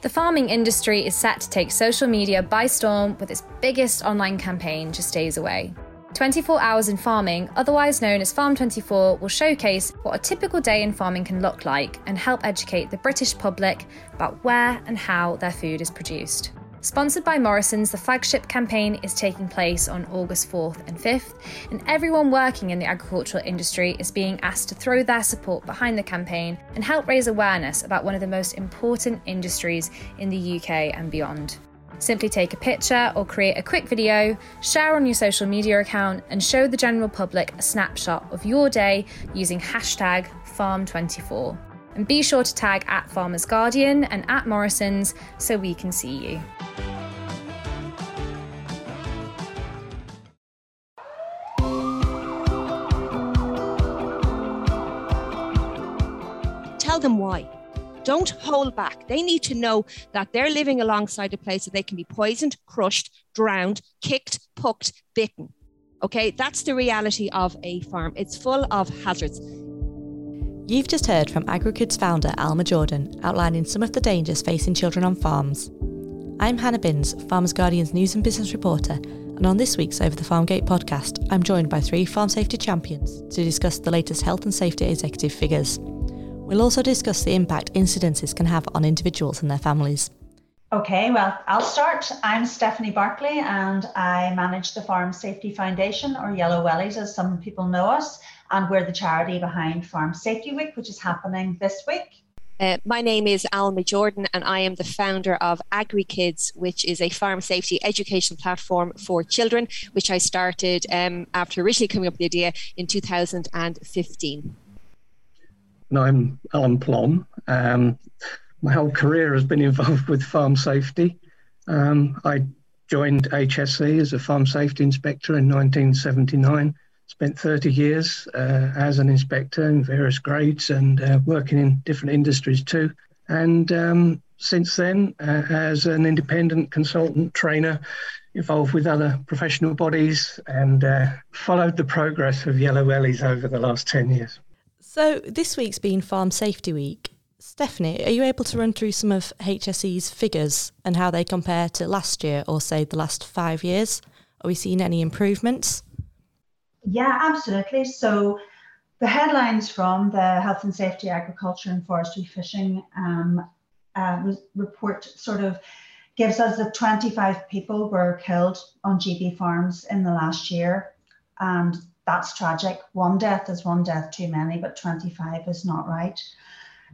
The farming industry is set to take social media by storm with its biggest online campaign just days away. 24 Hours in Farming, otherwise known as Farm 24, will showcase what a typical day in farming can look like and help educate the British public about where and how their food is produced. Sponsored by Morrison's, the flagship campaign is taking place on August 4th and 5th, and everyone working in the agricultural industry is being asked to throw their support behind the campaign and help raise awareness about one of the most important industries in the UK and beyond. Simply take a picture or create a quick video, share on your social media account, and show the general public a snapshot of your day using hashtag Farm24. And be sure to tag at Farmers Guardian and at Morrison's so we can see you. Tell them why. Don't hold back. They need to know that they're living alongside a place that they can be poisoned, crushed, drowned, kicked, pucked, bitten. Okay, that's the reality of a farm. It's full of hazards. You've just heard from AgriKids founder Alma Jordan outlining some of the dangers facing children on farms. I'm Hannah Binns, Farmers Guardian's news and business reporter, and on this week's Over the Farmgate podcast, I'm joined by three farm safety champions to discuss the latest health and safety executive figures. We'll also discuss the impact incidences can have on individuals and their families. Okay, well, I'll start. I'm Stephanie Berkeley and I manage the Farm Safety Foundation, or Yellow Wellies as some people know us, and we're the charity behind Farm Safety Week, which is happening this week. Uh, my name is Alma Jordan, and I am the founder of AgriKids, which is a farm safety education platform for children, which I started um, after originally coming up with the idea in 2015 and I'm Alan Plom. Um, my whole career has been involved with farm safety. Um, I joined HSE as a farm safety inspector in 1979. Spent 30 years uh, as an inspector in various grades and uh, working in different industries too. And um, since then, uh, as an independent consultant trainer, involved with other professional bodies and uh, followed the progress of Yellow Wellies over the last 10 years. So, this week's been Farm Safety Week. Stephanie, are you able to run through some of HSE's figures and how they compare to last year or, say, the last five years? Are we seeing any improvements? Yeah, absolutely. So, the headlines from the Health and Safety Agriculture and Forestry Fishing um, uh, report sort of gives us that 25 people were killed on GB farms in the last year. And that's tragic. One death is one death too many, but 25 is not right.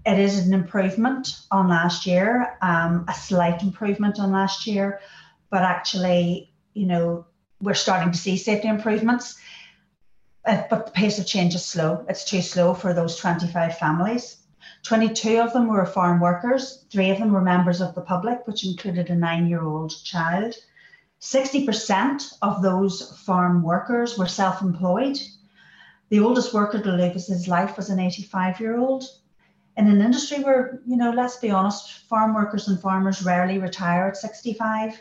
It is an improvement on last year, um, a slight improvement on last year, but actually, you know, we're starting to see safety improvements. Uh, but the pace of change is slow. It's too slow for those 25 families. 22 of them were farm workers, three of them were members of the public, which included a nine year old child. 60% of those farm workers were self employed. The oldest worker to live his life was an 85 year old. In an industry where, you know, let's be honest, farm workers and farmers rarely retire at 65.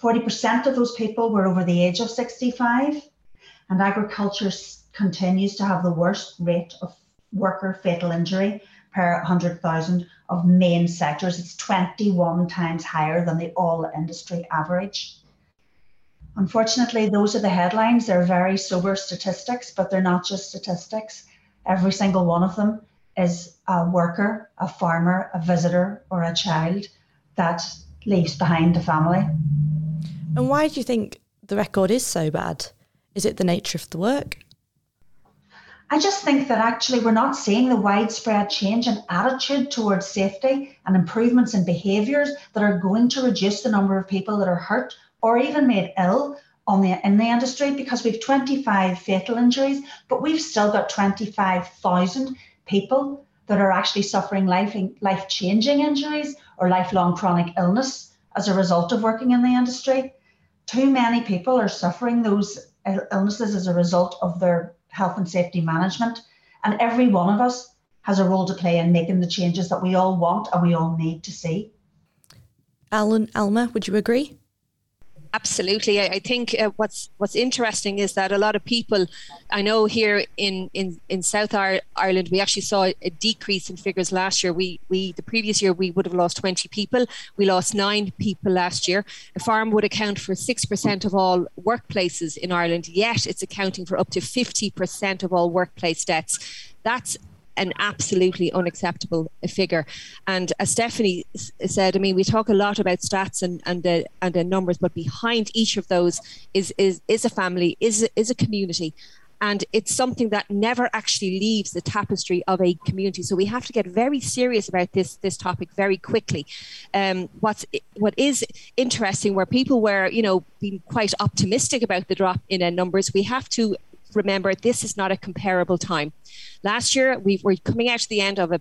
40% of those people were over the age of 65. And agriculture continues to have the worst rate of worker fatal injury per 100,000 of main sectors. It's 21 times higher than the all industry average. Unfortunately, those are the headlines. They're very sober statistics, but they're not just statistics. Every single one of them is a worker, a farmer, a visitor, or a child that leaves behind a family. And why do you think the record is so bad? Is it the nature of the work? I just think that actually we're not seeing the widespread change in attitude towards safety and improvements in behaviours that are going to reduce the number of people that are hurt or even made ill on the in the industry because we've 25 fatal injuries, but we've still got 25,000 people that are actually suffering life life changing injuries or lifelong chronic illness as a result of working in the industry. Too many people are suffering those illnesses as a result of their health and safety management, and every one of us has a role to play in making the changes that we all want and we all need to see. Alan, Alma, would you agree? Absolutely, I, I think uh, what's what's interesting is that a lot of people, I know here in in in South Ireland, we actually saw a decrease in figures last year. We we the previous year we would have lost twenty people. We lost nine people last year. A farm would account for six percent of all workplaces in Ireland, yet it's accounting for up to fifty percent of all workplace deaths. That's an absolutely unacceptable figure. And as Stephanie said, I mean, we talk a lot about stats and and the and the numbers, but behind each of those is is is a family, is is a community. And it's something that never actually leaves the tapestry of a community. So we have to get very serious about this this topic very quickly. Um, what's what is interesting, where people were, you know, being quite optimistic about the drop in numbers, we have to remember this is not a comparable time. Last year, we were coming out to the end of a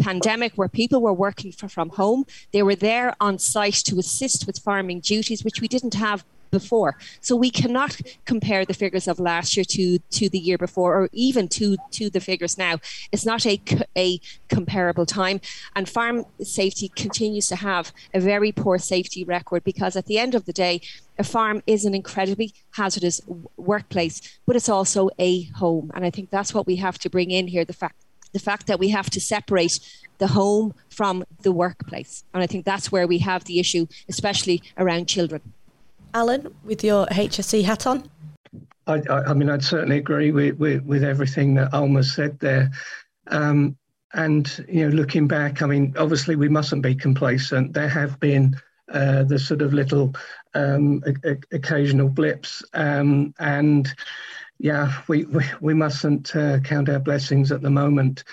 pandemic where people were working from home. They were there on site to assist with farming duties, which we didn't have before. So we cannot compare the figures of last year to to the year before, or even to to the figures now. It's not a a comparable time, and farm safety continues to have a very poor safety record because at the end of the day, a farm is an incredibly hazardous workplace, but it's also a home, and I think that's what we have to bring in here. The fact the fact that we have to separate the home from the workplace. And I think that's where we have the issue, especially around children. Alan, with your HSE hat on? I, I, I mean, I'd certainly agree with, with, with everything that Alma said there. Um, and, you know, looking back, I mean, obviously we mustn't be complacent. There have been uh, the sort of little um, occasional blips. Um, and yeah, we, we, we mustn't uh, count our blessings at the moment.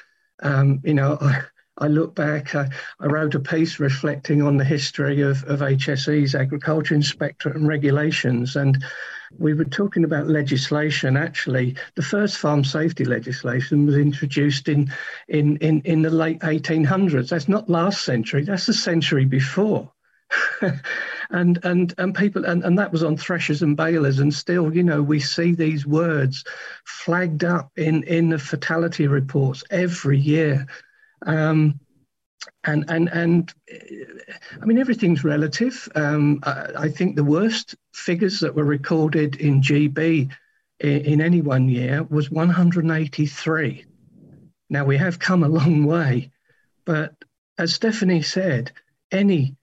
Um, you know, I, I look back, I, I, wrote a piece reflecting on the history of, of HSE's agriculture inspectorate and regulations. And we were talking about legislation. Actually, the first farm safety legislation was introduced in, in, in, in the late 1800s. That's not last century, that's the century before. and and and people and, and that was on threshers and balers and still you know we see these words flagged up in in the fatality reports every year um, and and and I mean everything's relative. Um, I, I, think the worst figures that were recorded in GB in, in, any one year was 183. Now we have come a long way, but as Stephanie said, any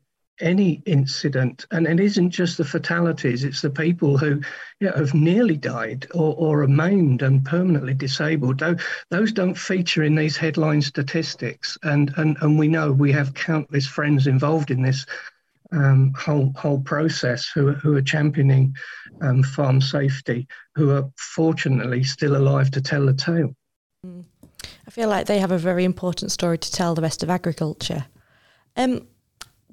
any incident, and it isn't just the fatalities, it's the people who you know, have nearly died or, or are maimed and permanently disabled. Those don't feature in these headline statistics. And, and, and we know we have countless friends involved in this um, whole, whole process who, who are championing um, farm safety, who are fortunately still alive to tell the tale. Mm. I feel like they have a very important story to tell the rest of agriculture. Um,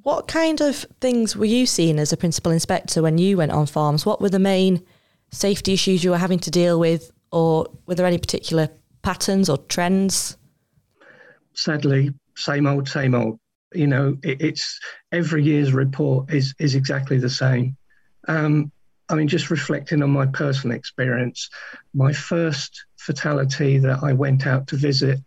what kind of things were you seeing as a principal inspector when you went on farms? What were the main safety issues you were having to deal with, or were there any particular patterns or trends? Sadly, same old, same old. You know, it, it's every year's report is is exactly the same. Um, I mean, just reflecting on my personal experience, my first fatality that I went out to visit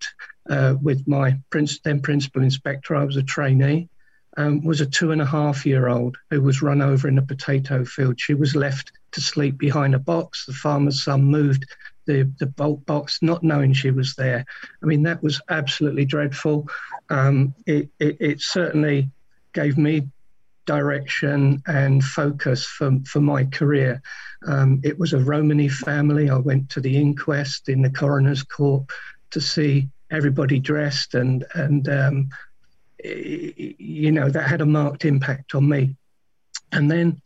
uh, with my prince, then principal inspector, I was a trainee um, was a two and a half year old who was run over in a potato field. She was left to sleep behind a box. The farmer's son moved the, the bolt box, not knowing she was there. I mean, that was absolutely dreadful. Um, it, it, it, certainly gave me direction and focus for, for my career. Um, it was a Romany family. I went to the inquest in the coroner's court to see everybody dressed and, and um, you know, that had a marked impact on me. And then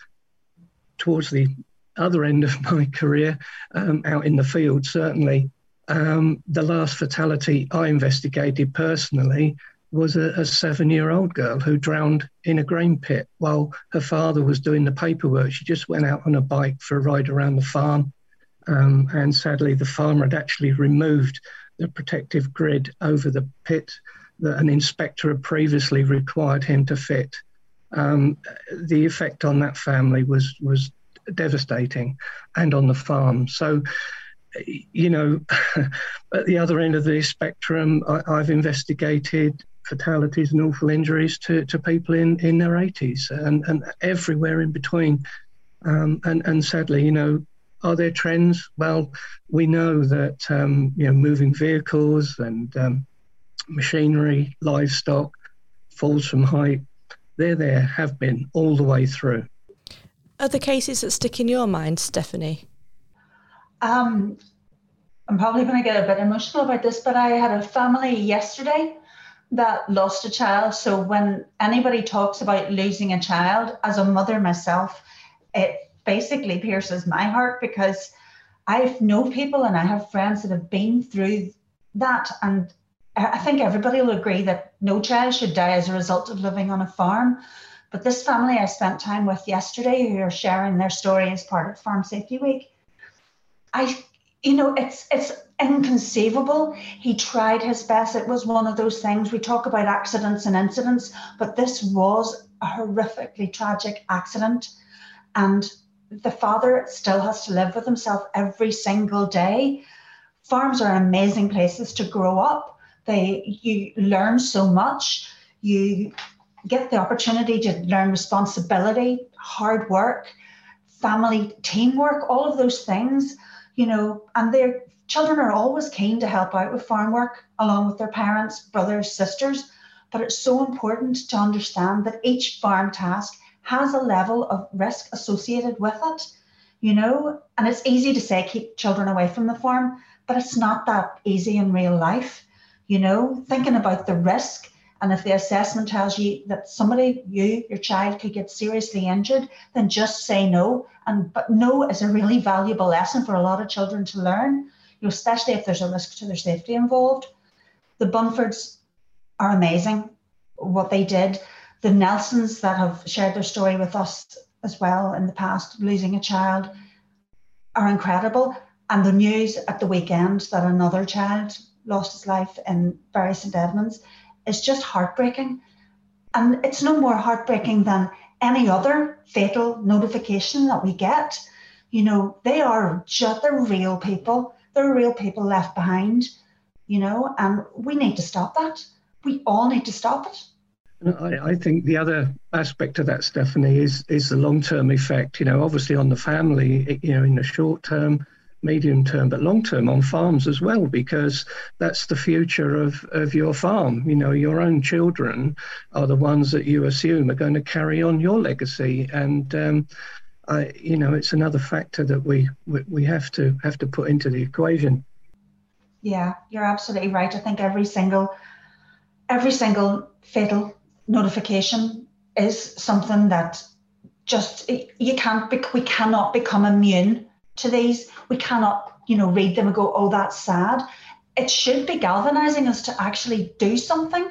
towards the other end of my career, um, out in the field, certainly, um, the last fatality I investigated personally was a, a seven year old girl who drowned in a grain pit while her father was doing the paperwork. She just went out on a bike for a ride around the farm. Um, and sadly, the farmer had actually removed the protective grid over the pit that an inspector had previously required him to fit. Um, the effect on that family was was devastating, and on the farm. So, you know, at the other end of the spectrum, I, have investigated fatalities and awful injuries to, to people in, in their 80s and, and everywhere in between. Um, and, and sadly, you know, are there trends? Well, we know that um, you know moving vehicles and um, machinery, livestock, falls from height, they're there, have been all the way through. Other cases that stick in your mind, Stephanie? Um, I'm probably going to get a bit emotional about this, but I had a family yesterday that lost a child. So when anybody talks about losing a child, as a mother myself, it basically pierces my heart because I've known people and I have friends that have been through that. And I think everybody will agree that no child should die as a result of living on a farm. But this family I spent time with yesterday, who are sharing their story as part of Farm Safety Week, I, you know, it's it's inconceivable. He tried his best. It was one of those things we talk about accidents and incidents, but this was a horrifically tragic accident, and the father still has to live with himself every single day. Farms are amazing places to grow up. They you learn so much. You get the opportunity to learn responsibility, hard work, family teamwork, all of those things, you know, and their children are always keen to help out with farm work along with their parents, brothers, sisters. But it's so important to understand that each farm task has a level of risk associated with it, you know, and it's easy to say keep children away from the farm, but it's not that easy in real life, you know, thinking about the risk. And if the assessment tells you that somebody, you, your child could get seriously injured, then just say no. And but no is a really valuable lesson for a lot of children to learn, you know, especially if there's a risk to their safety involved. The Bunfords are amazing. What they did, the Nelsons that have shared their story with us as well in the past, losing a child, are incredible. And the news at the weekend that another child lost his life in Bury St Edmunds is just heartbreaking. And it's no more heartbreaking than any other fatal notification that we get. You know, they are just, they're real people. They're real people left behind, you know, and we need to stop that. We all need to stop it. I, I, think the other aspect of that, Stephanie, is is the long term effect. You know, obviously on the family, you know, in the short term, medium term, but long term on farms as well, because that's the future of of your farm. You know, your own children are the ones that you assume are going to carry on your legacy, and um, I, you know, it's another factor that we, we we have to have to put into the equation. Yeah, you're absolutely right. I think every single every single fatal notification is something that just you can't we cannot become immune to these. We cannot you know read them and go oh that's sad. It should be galvanizing us to actually do something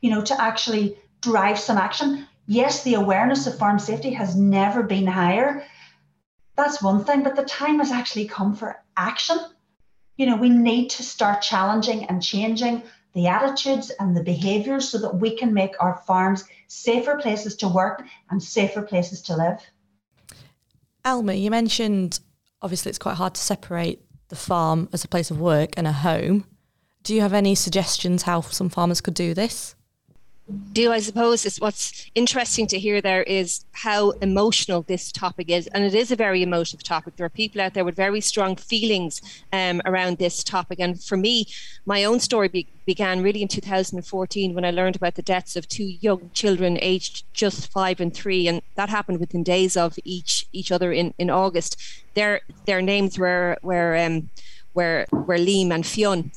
you know to actually drive some action. Yes the awareness of farm safety has never been higher. That's one thing but the time has actually come for action. You know we need to start challenging and changing the attitudes and the behaviours so that we can make our farms safer places to work and safer places to live. Alma, you mentioned obviously it's quite hard to separate the farm as a place of work and a home. Do you have any suggestions how some farmers could do this? Do I suppose is what's interesting to hear there is how emotional this topic is, and it is a very emotive topic. There are people out there with very strong feelings um, around this topic, and for me, my own story be- began really in 2014 when I learned about the deaths of two young children aged just five and three, and that happened within days of each each other in, in August. Their their names were were um, were were Liam and Fionn.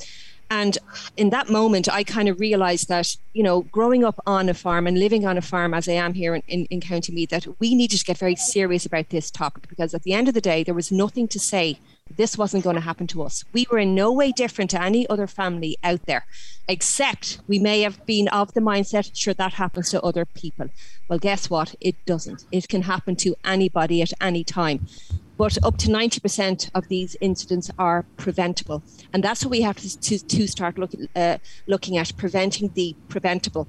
And in that moment, I kind of realized that, you know, growing up on a farm and living on a farm as I am here in, in, in, County Meath, that we needed to get very serious about this topic because at the end of the day, there was nothing to say this wasn't going to happen to us. We were in no way different to any other family out there, except we may have been of the mindset, sure, that happens to other people. Well, guess what? It doesn't. It can happen to anybody at any time but up to 90% of these incidents are preventable. And that's what we have to, to, to start look, uh, looking at preventing the preventable.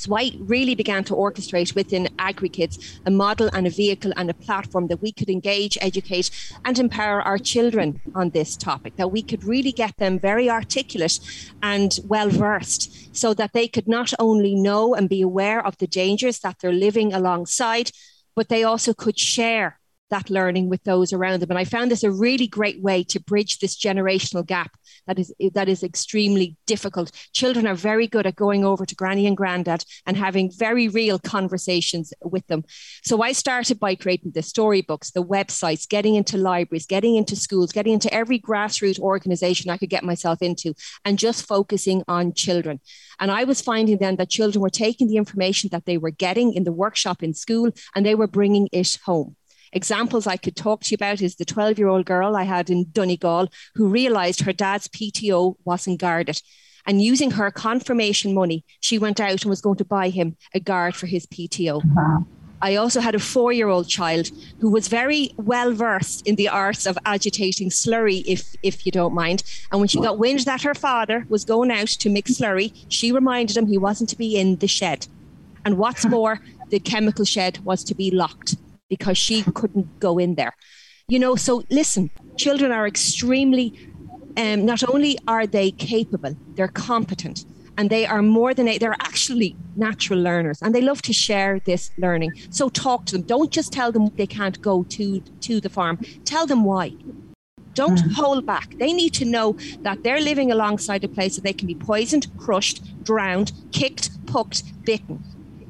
So I really began to orchestrate within AgriKids a model and a vehicle and a platform that we could engage, educate, and empower our children on this topic, that we could really get them very articulate and well versed so that they could not only know and be aware of the dangers that they're living alongside, but they also could share that learning with those around them. And I found this a really great way to bridge this generational gap that is that is extremely difficult. Children are very good at going over to granny and granddad and having very real conversations with them. So I started by creating the storybooks, the websites, getting into libraries, getting into schools, getting into every grassroots organization I could get myself into, and just focusing on children. And I was finding then that children were taking the information that they were getting in the workshop in school and they were bringing it home. Examples I could talk to you about is the 12 year old girl I had in Donegal who realized her dad's PTO wasn't guarded. And using her confirmation money, she went out and was going to buy him a guard for his PTO. Wow. I also had a four year old child who was very well versed in the arts of agitating slurry, if, if you don't mind. And when she got wind that her father was going out to mix slurry, she reminded him he wasn't to be in the shed. And what's more, the chemical shed was to be locked because she couldn't go in there. You know, so listen, children are extremely, um, not only are they capable, they're competent and they are more than they're actually natural learners and they love to share this learning. So talk to them. Don't just tell them they can't go to to the farm. Tell them why. Don't mm. hold back. They need to know that they're living alongside a place that they can be poisoned crushed drowned kicked pucked bitten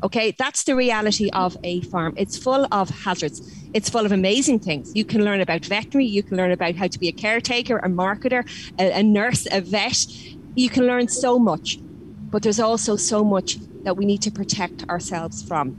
Okay, that's the reality of a farm. It's full of hazards. It's full of amazing things. You can learn about veterinary, you can learn about how to be a caretaker, a marketer, a, a nurse, a vet. You can learn so much, but there's also so much that we need to protect ourselves from.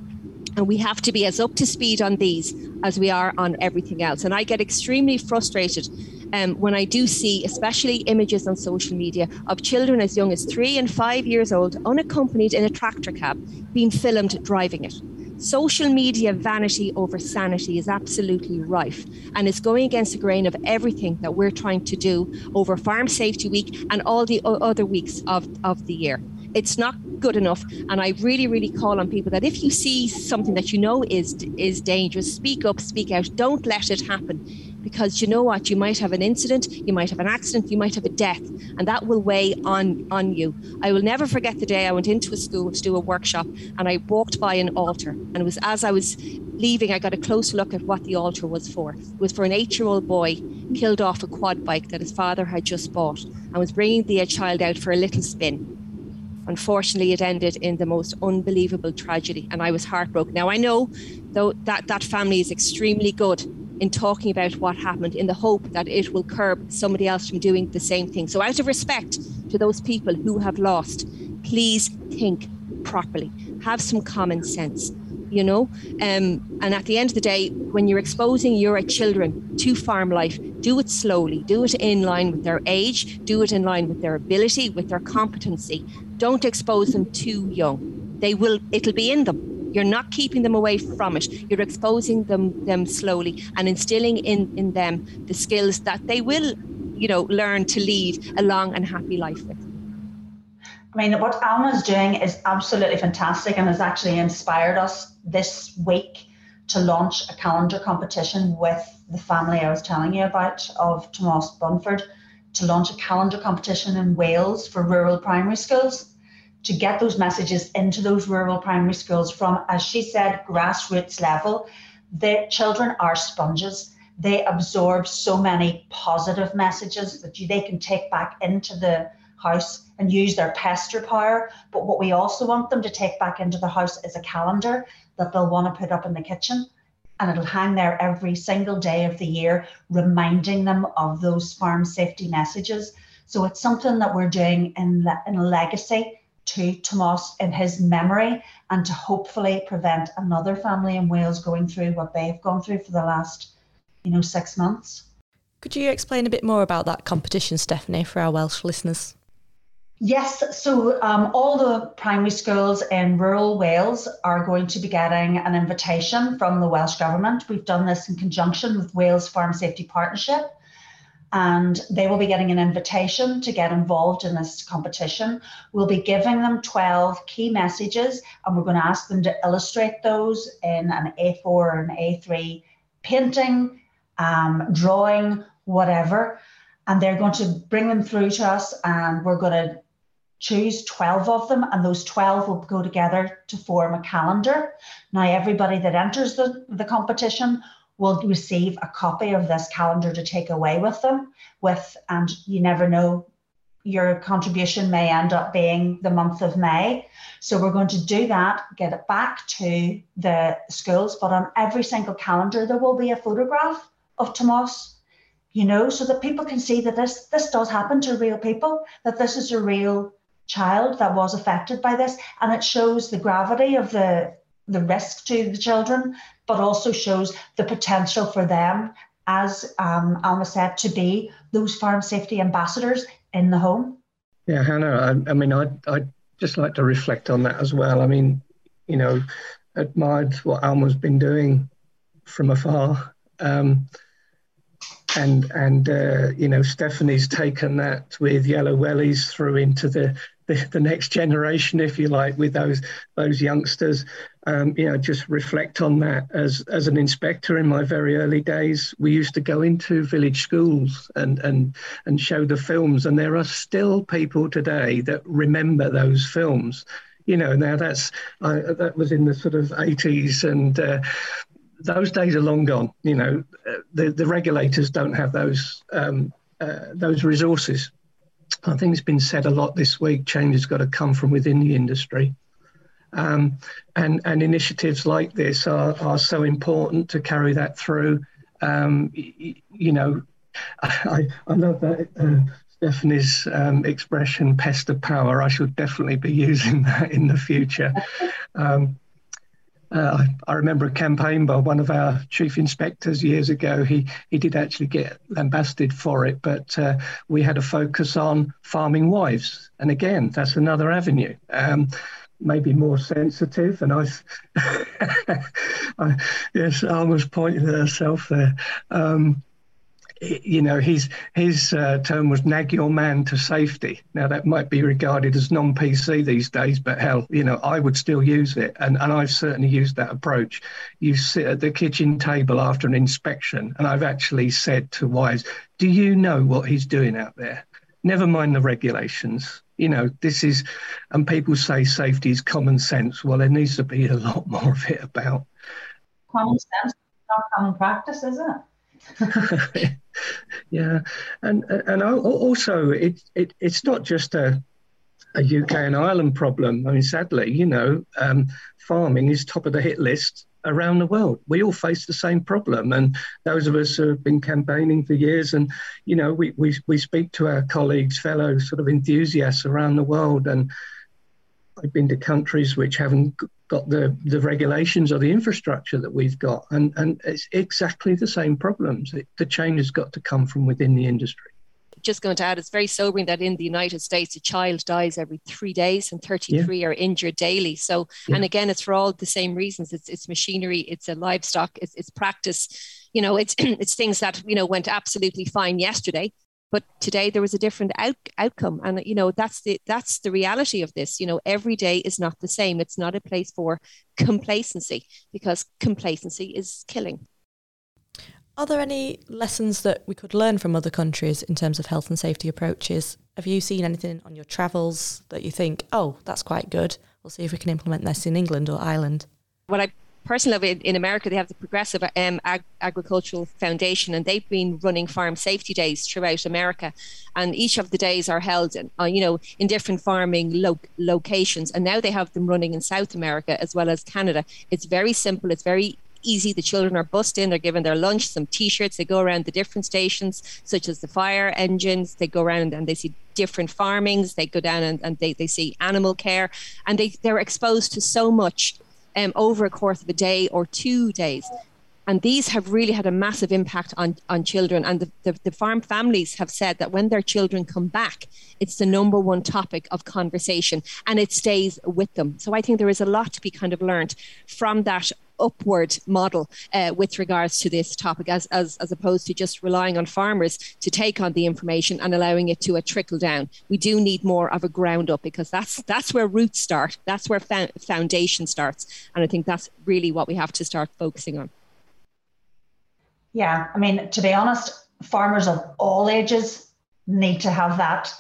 And we have to be as up to speed on these as we are on everything else. And I get extremely frustrated um, when I do see, especially images on social media, of children as young as three and five years old, unaccompanied in a tractor cab, being filmed driving it. Social media vanity over sanity is absolutely rife and it's going against the grain of everything that we're trying to do over Farm Safety Week and all the other weeks of, of the year. It's not good enough. And I really, really call on people that if you see something that you know is is dangerous, speak up, speak out. Don't let it happen because you know what? You might have an incident you might have an accident you might have a death and that will weigh on on you. I will never forget the day i went into a school to do a workshop and i walked by an altar and it was as i was leaving i got a close look at what the altar was for. It was for an eight year old boy killed off a quad bike that his father had just bought and was bringing the child out for a little spin. Unfortunately it ended in the most unbelievable tragedy and i was heartbroken. Now i know though that that family is extremely good in talking about what happened in the hope that it will curb somebody else from doing the same thing. So, out of respect to those people who have lost, please think properly, have some common sense. You know, um, and at the end of the day, when you're exposing your children to farm life, do it slowly, do it in line with their age, do it in line with their ability, with their competency. Don't expose them too young. They will, it'll be in them you're not keeping them away from it. You're exposing them them slowly and instilling in, in them the skills that they will, you know, learn to lead a long and happy life with. I mean, what Alma is doing is absolutely fantastic and has actually inspired us this week to launch a calendar competition with the family I was telling you about of Tomas Bunford to launch a calendar competition in Wales for rural primary schools to get those messages into those rural primary schools from, as she said, grassroots level. The children are sponges. They absorb so many positive messages that you, they can take back into the house and use their pester power. But what we also want them to take back into the house is a calendar that they'll want to put up in the kitchen. And it'll hang there every single day of the year, reminding them of those farm safety messages. So it's something that we're doing in, in a legacy to Tomas in his memory and to hopefully prevent another family in Wales going through what they've gone through for the last, you know, six months. Could you explain a bit more about that competition, Stephanie, for our Welsh listeners? Yes, so um, all the primary schools in rural Wales are going to be getting an invitation from the Welsh Government. We've done this in conjunction with Wales Farm Safety Partnership and they will be getting an invitation to get involved in this competition. We'll be giving them 12 key messages and we're going to ask them to illustrate those in an A4 or an A3 painting, um, drawing, whatever. And they're going to bring them through to us and we're going to choose 12 of them and those 12 will go together to form a calendar. Now, everybody that enters the, the competition will receive a copy of this calendar to take away with them with and you never know your contribution may end up being the month of May. So we're going to do that, get it back to the schools, but on every single calendar there will be a photograph of Tomas, you know, so that people can see that this this does happen to real people, that this is a real child that was affected by this, and it shows the gravity of the the risk to the children, but also shows the potential for them, as um, Alma said, to be those farm safety ambassadors in the home. Yeah, Hannah, I, I mean, I'd, I'd just like to reflect on that as well. I mean, you know, admired what Alma's been doing from afar. Um, and and uh, you know Stephanie's taken that with yellow wellies through into the, the, the next generation, if you like, with those those youngsters. Um, you know, just reflect on that as as an inspector in my very early days. We used to go into village schools and and and show the films, and there are still people today that remember those films you know now that's that was in the sort of 80s and uh, those days are long gone. You know, the the regulators don't have those um, uh, those resources. I think it's been said a lot this week. Change has got to come from within the industry, um, and and initiatives like this are are so important to carry that through. Um, you, know, I I love that. Uh, Stephanie's um, expression, pester power, I should definitely be using that in the future. Um, uh, I remember a campaign by one of our chief inspectors years ago. He he did actually get lambasted for it, but uh, we had a focus on farming wives, and again, that's another avenue. Um, maybe more sensitive, and I, I yes, Alma's pointing at herself there. Um, you know, his his uh, term was "nag your man to safety." Now that might be regarded as non-PC these days, but hell, you know, I would still use it, and and I've certainly used that approach. You sit at the kitchen table after an inspection, and I've actually said to wives, "Do you know what he's doing out there? Never mind the regulations." You know, this is, and people say safety is common sense. Well, there needs to be a lot more of it about. Common sense, not common practice, is it? yeah, and and also it, it it's not just a a UK and Ireland problem. I mean, sadly, you know, um, farming is top of the hit list around the world. We all face the same problem, and those of us who have been campaigning for years, and you know, we we we speak to our colleagues, fellow sort of enthusiasts around the world, and I've been to countries which haven't got the, the regulations or the infrastructure that we've got. And, and it's exactly the same problems. It, the change has got to come from within the industry. Just going to add, it's very sobering that in the United States, a child dies every three days and 33 yeah. are injured daily. So, yeah. and again, it's for all the same reasons. It's, it's machinery, it's a livestock, it's, it's practice. You know, it's, it's things that, you know, went absolutely fine yesterday but today there was a different out, outcome and you know that's the that's the reality of this you know every day is not the same it's not a place for complacency because complacency is killing are there any lessons that we could learn from other countries in terms of health and safety approaches have you seen anything on your travels that you think oh that's quite good we'll see if we can implement this in england or ireland what i personally love in America, they have the Progressive um, Ag- Agricultural Foundation, and they've been running farm safety days throughout America. And each of the days are held, in, uh, you know, in different farming lo- locations. And now they have them running in South America as well as Canada. It's very simple. It's very easy. The children are bussed in, they're given their lunch, some t-shirts, they go around the different stations, such as the fire engines, they go around and they see different farmings, they go down and, and they, they see animal care, and they, they're exposed to so much um, over a course of a day or two days. And these have really had a massive impact on, on children. And the, the, the, farm families have said that when their children come back, it's the number one topic of conversation and it stays with them. So I think there is a lot to be kind of learned from that upward model uh, with regards to this topic, as, as, as opposed to just relying on farmers to take on the information and allowing it to a trickle down. We do need more of a ground up because that's that's where roots start. That's where fa- foundation starts, and I think that's really what we have to start focusing on. Yeah, I mean, to be honest, farmers of all ages need to have that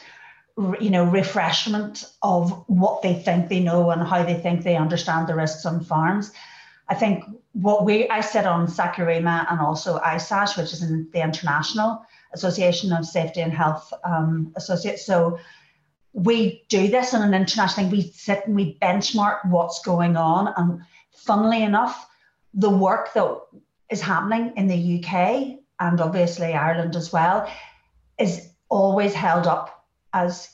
you know refreshment of what they think they know and how they think they understand the risks on farms I think what we I sit on SACUREMA and also ISASH, which is in the International Association of Safety and Health um, Associates. So we do this on an international thing. We sit and we benchmark what's going on. And funnily enough, the work that is happening in the UK and obviously Ireland as well is always held up as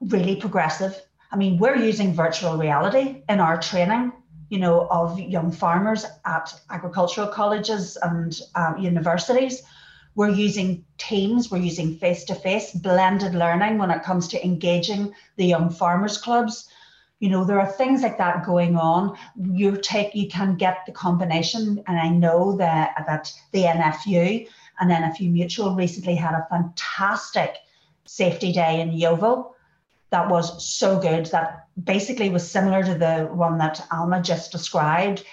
really progressive. I mean, we're using virtual reality in our training, you know, of young farmers at agricultural colleges and um, universities. We're using teams, we're using face to face, blended learning when it comes to engaging the young farmers clubs. You know, there are things like that going on. You take, you can get the combination, and I know that that the NFU and NFU Mutual recently had a fantastic safety day in Yeovil that was so good that basically was similar to the one that Alma just described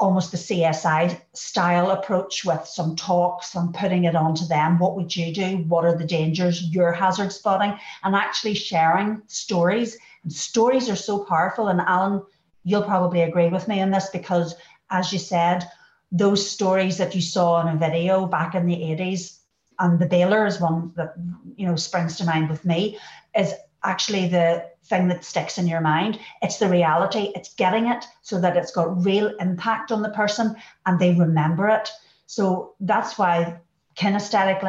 almost the CSI style approach with some talks and putting it onto them. What would you do? What are the dangers? Your hazard spotting and actually sharing stories. And stories are so powerful. And Alan, you'll probably agree with me on this because, as you said, those stories that you saw in a video back in the 80s, and the baler is one that you know springs to mind with me, is actually the thing that sticks in your mind. It's the reality. It's getting it so that it's got real impact on the person and they remember it. So that's why kinesthetic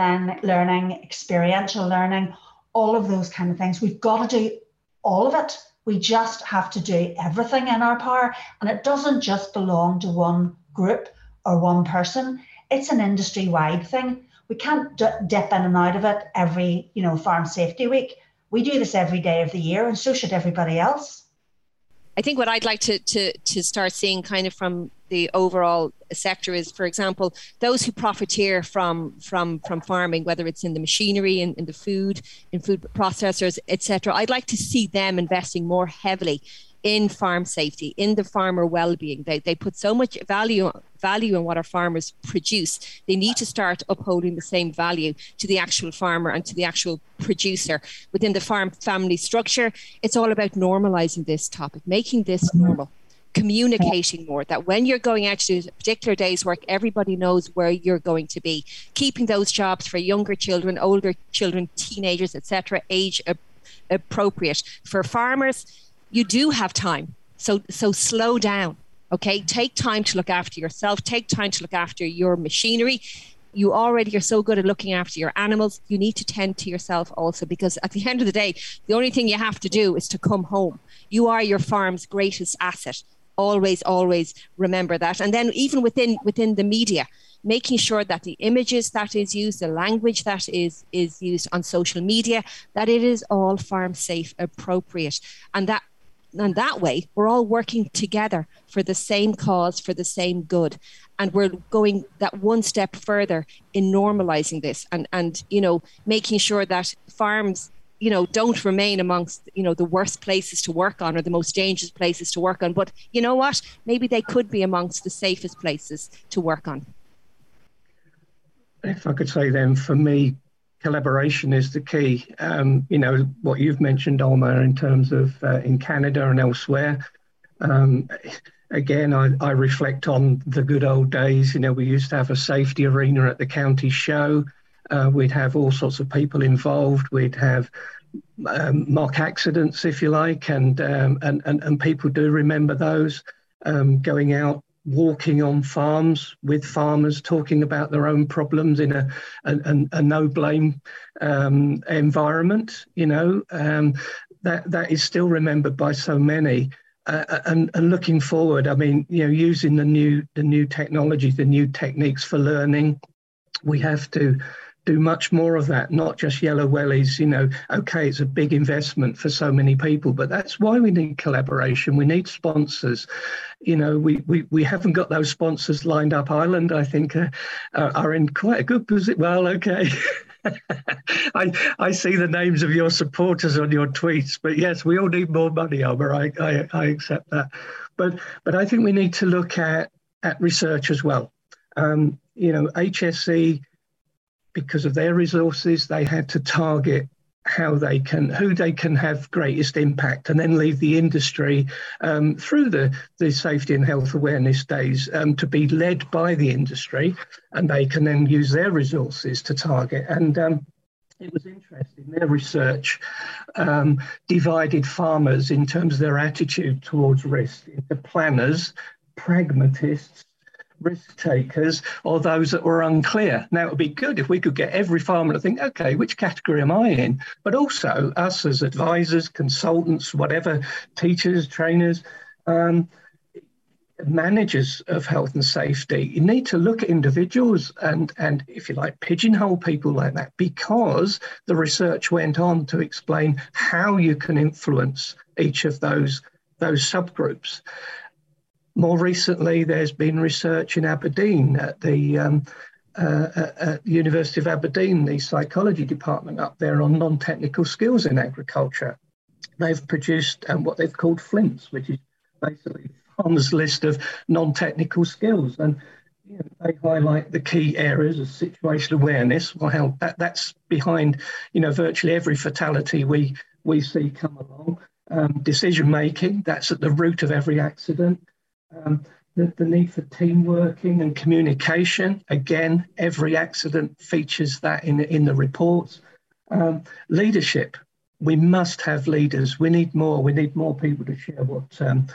learning, experiential learning, all of those kind of things, we've got to do all of it. We just have to do everything in our power. And it doesn't just belong to one group or one person, it's an industry wide thing. We can't dip in and out of it every, you know, farm safety week we do this every day of the year, and so should everybody else. I think what I'd like to, to, to start seeing kind of from the overall sector is, for example, those who profiteer from from from farming, whether it's in the machinery, in, in the food, in food processors, etc. I'd like to see them investing more heavily in farm safety, in the farmer well-being. They, they put so much value value in what our farmers produce. They need to start upholding the same value to the actual farmer and to the actual producer within the farm family structure. It's all about normalizing this topic, making this normal communicating more that when you're going out to a particular day's work everybody knows where you're going to be keeping those jobs for younger children older children teenagers etc age appropriate for farmers you do have time. So so slow down. Okay, take time to look after yourself. Take time to look after your machinery. You already are so good at looking after your animals. You need to tend to yourself also because at the end of the day, the only thing you have to do is to come home. You are your farm's greatest asset. Always, always remember that. And then even within within the media, making sure that the images that is used, the language that is is used on social media, that it is all farm safe appropriate, and that and that way we're all working together for the same cause for the same good. And we're going that one step further in normalizing this and and you know making sure that farms you know don't remain amongst you know the worst places to work on or the most dangerous places to work on. But you know what? Maybe they could be amongst the safest places to work on. If i could say then for me collaboration is the key. Um, you know, what you've mentioned, Alma, in terms of uh, in Canada and elsewhere. Um, again, I, I, reflect on the good old days. You know, we used to have a safety arena at the county show. Uh, we'd have all sorts of people involved. We'd have um, mock accidents, if you like, and, um, and, and, and people do remember those. Um, going out walking on farms with farmers talking about their own problems in a, a, a no blame um, environment you know? Um, that that is still remembered by so many. Uh, uh, and, and looking forward i mean you know using the new the new technology the new techniques for learning we have to do much more of that, not just yellow wellies. You know, okay, it's a big investment for so many people, but that's why we need collaboration. We need sponsors. You know, we we, we haven't got those sponsors lined up. Ireland, I think, uh, are in quite a good position. Well, okay. I I see the names of your supporters on your tweets, but yes, we all need more money, Alma. I, I, I accept that, but but I think we need to look at at research as well. Um, you know, HSE because of their resources, they had to target how they can who they can have greatest impact and then leave the industry um, through the, the safety and health awareness days um, to be led by the industry and they can then use their resources to target. And um, it was interesting their research um, divided farmers in terms of their attitude towards risk into planners pragmatists risk takers or those that were unclear. Now, it would be good if we could get every farmer to think, okay, which category am I in? But also us as advisors, consultants, whatever, teachers, trainers, um, managers of health and safety, you need to look at individuals and, and, if you like, pigeonhole people like that because the research went on to explain how you can influence each of those, those subgroups. More recently, there's been research in Aberdeen at the um, uh, at the University of Aberdeen, the psychology department up there on non-technical skills in agriculture. They've produced um, what they've called FLINTs, which is basically farmers' list of non-technical skills, and you know, they highlight the key areas of situational awareness. Well, that, that's behind, you know, virtually every fatality we we see come along. Um, decision making, that's at the root of every accident. Um, the, the, need for team working and communication. Again, every accident features that in, in the reports. Um, leadership. We must have leaders. We need more. We need more people to share what, um,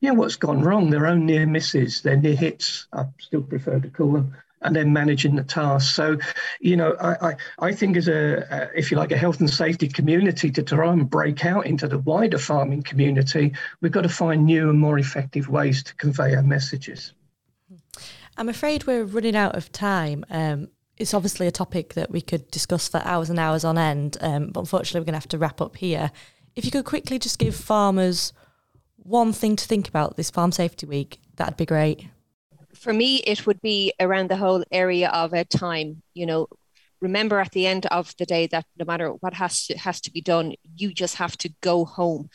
yeah, what's gone wrong. Their own near misses, their near hits. I still prefer to call them and then managing the task. So, you know, I, I, I think as a, if you like, a health and safety community to try and break out into the wider farming community, we've got to find new and more effective ways to convey our messages. I'm afraid we're running out of time. Um, it's obviously a topic that we could discuss for hours and hours on end, um, but unfortunately, we're going to have to wrap up here. If you could quickly just give farmers one thing to think about this Farm Safety Week, that'd be great for me, it would be around the whole area of a time. You know, remember at the end of the day that no matter what has to has to be done, you just have to go home.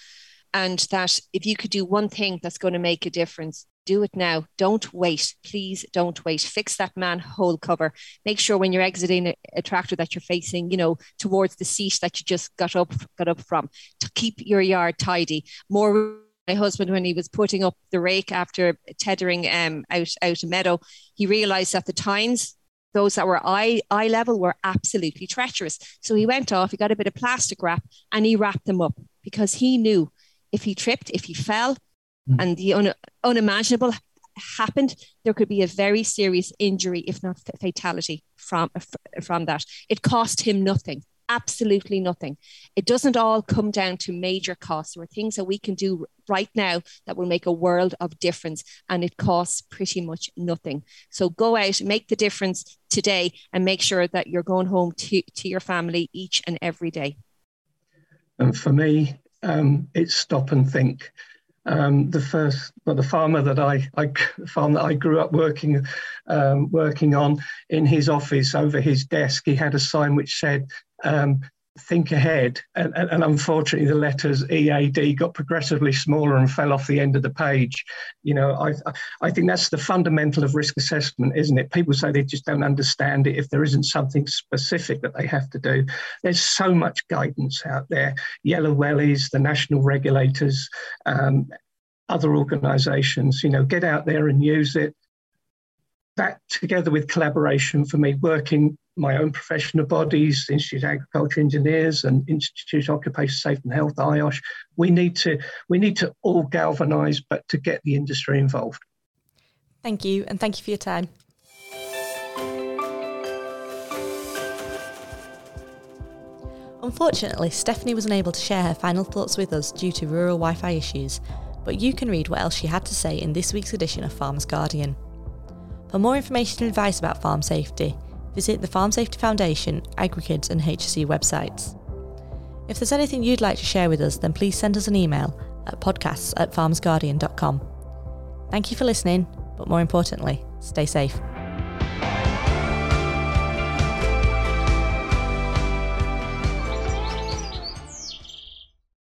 And that if you could do one thing that's going to make a difference, do it now. Don't wait. Please don't wait. Fix that manhole cover. Make sure when you're exiting a, a, tractor that you're facing, you know, towards the seat that you just got up got up from. To keep your yard tidy. More my husband when he was putting up the rake after tethering um, out out a meadow, he realised that the tines, those that were eye eye level, were absolutely treacherous. So he went off, he got a bit of plastic wrap, and he wrapped them up because he knew if he tripped, if he fell, mm. and the un- unimaginable happened, there could be a very serious injury, if not fatality, from from that. It cost him nothing absolutely nothing. It doesn't all come down to major costs. There are things that we can do right now that will make a world of difference, and it costs pretty much nothing. So go out, make the difference today, and make sure that you're going home to, to your family each and every day. And for me, um, it's stop and think. Um, the first, well, the farmer that I, I farm that I grew up working, um, working on in his office over his desk, he had a sign which said, um, think ahead. And, and, and, unfortunately, the letters EAD got progressively smaller and fell off the end of the page. You know, I, I think that's the fundamental of risk assessment, isn't it? People say they just don't understand it if there isn't something specific that they have to do. There's so much guidance out there. Yellow Wellies, the national regulators, um, other organisations, you know, get out there and use it that together with collaboration for me, working my own professional bodies, the Institute of Agriculture Engineers and Institute of Occupational Safety and Health, IOSH, we need to we need to all galvanise, but to get the industry involved. Thank you, and thank you for your time. Unfortunately, Stephanie was unable to share her final thoughts with us due to rural Wi Fi issues, but you can read what else she had to say in this week's edition of Farmers Guardian. For more information and advice about farm safety, visit the Farm Safety Foundation, AgriKids, and HSE websites. If there's anything you'd like to share with us, then please send us an email at podcasts at farmersguardian.com. Thank you for listening, but more importantly, stay safe.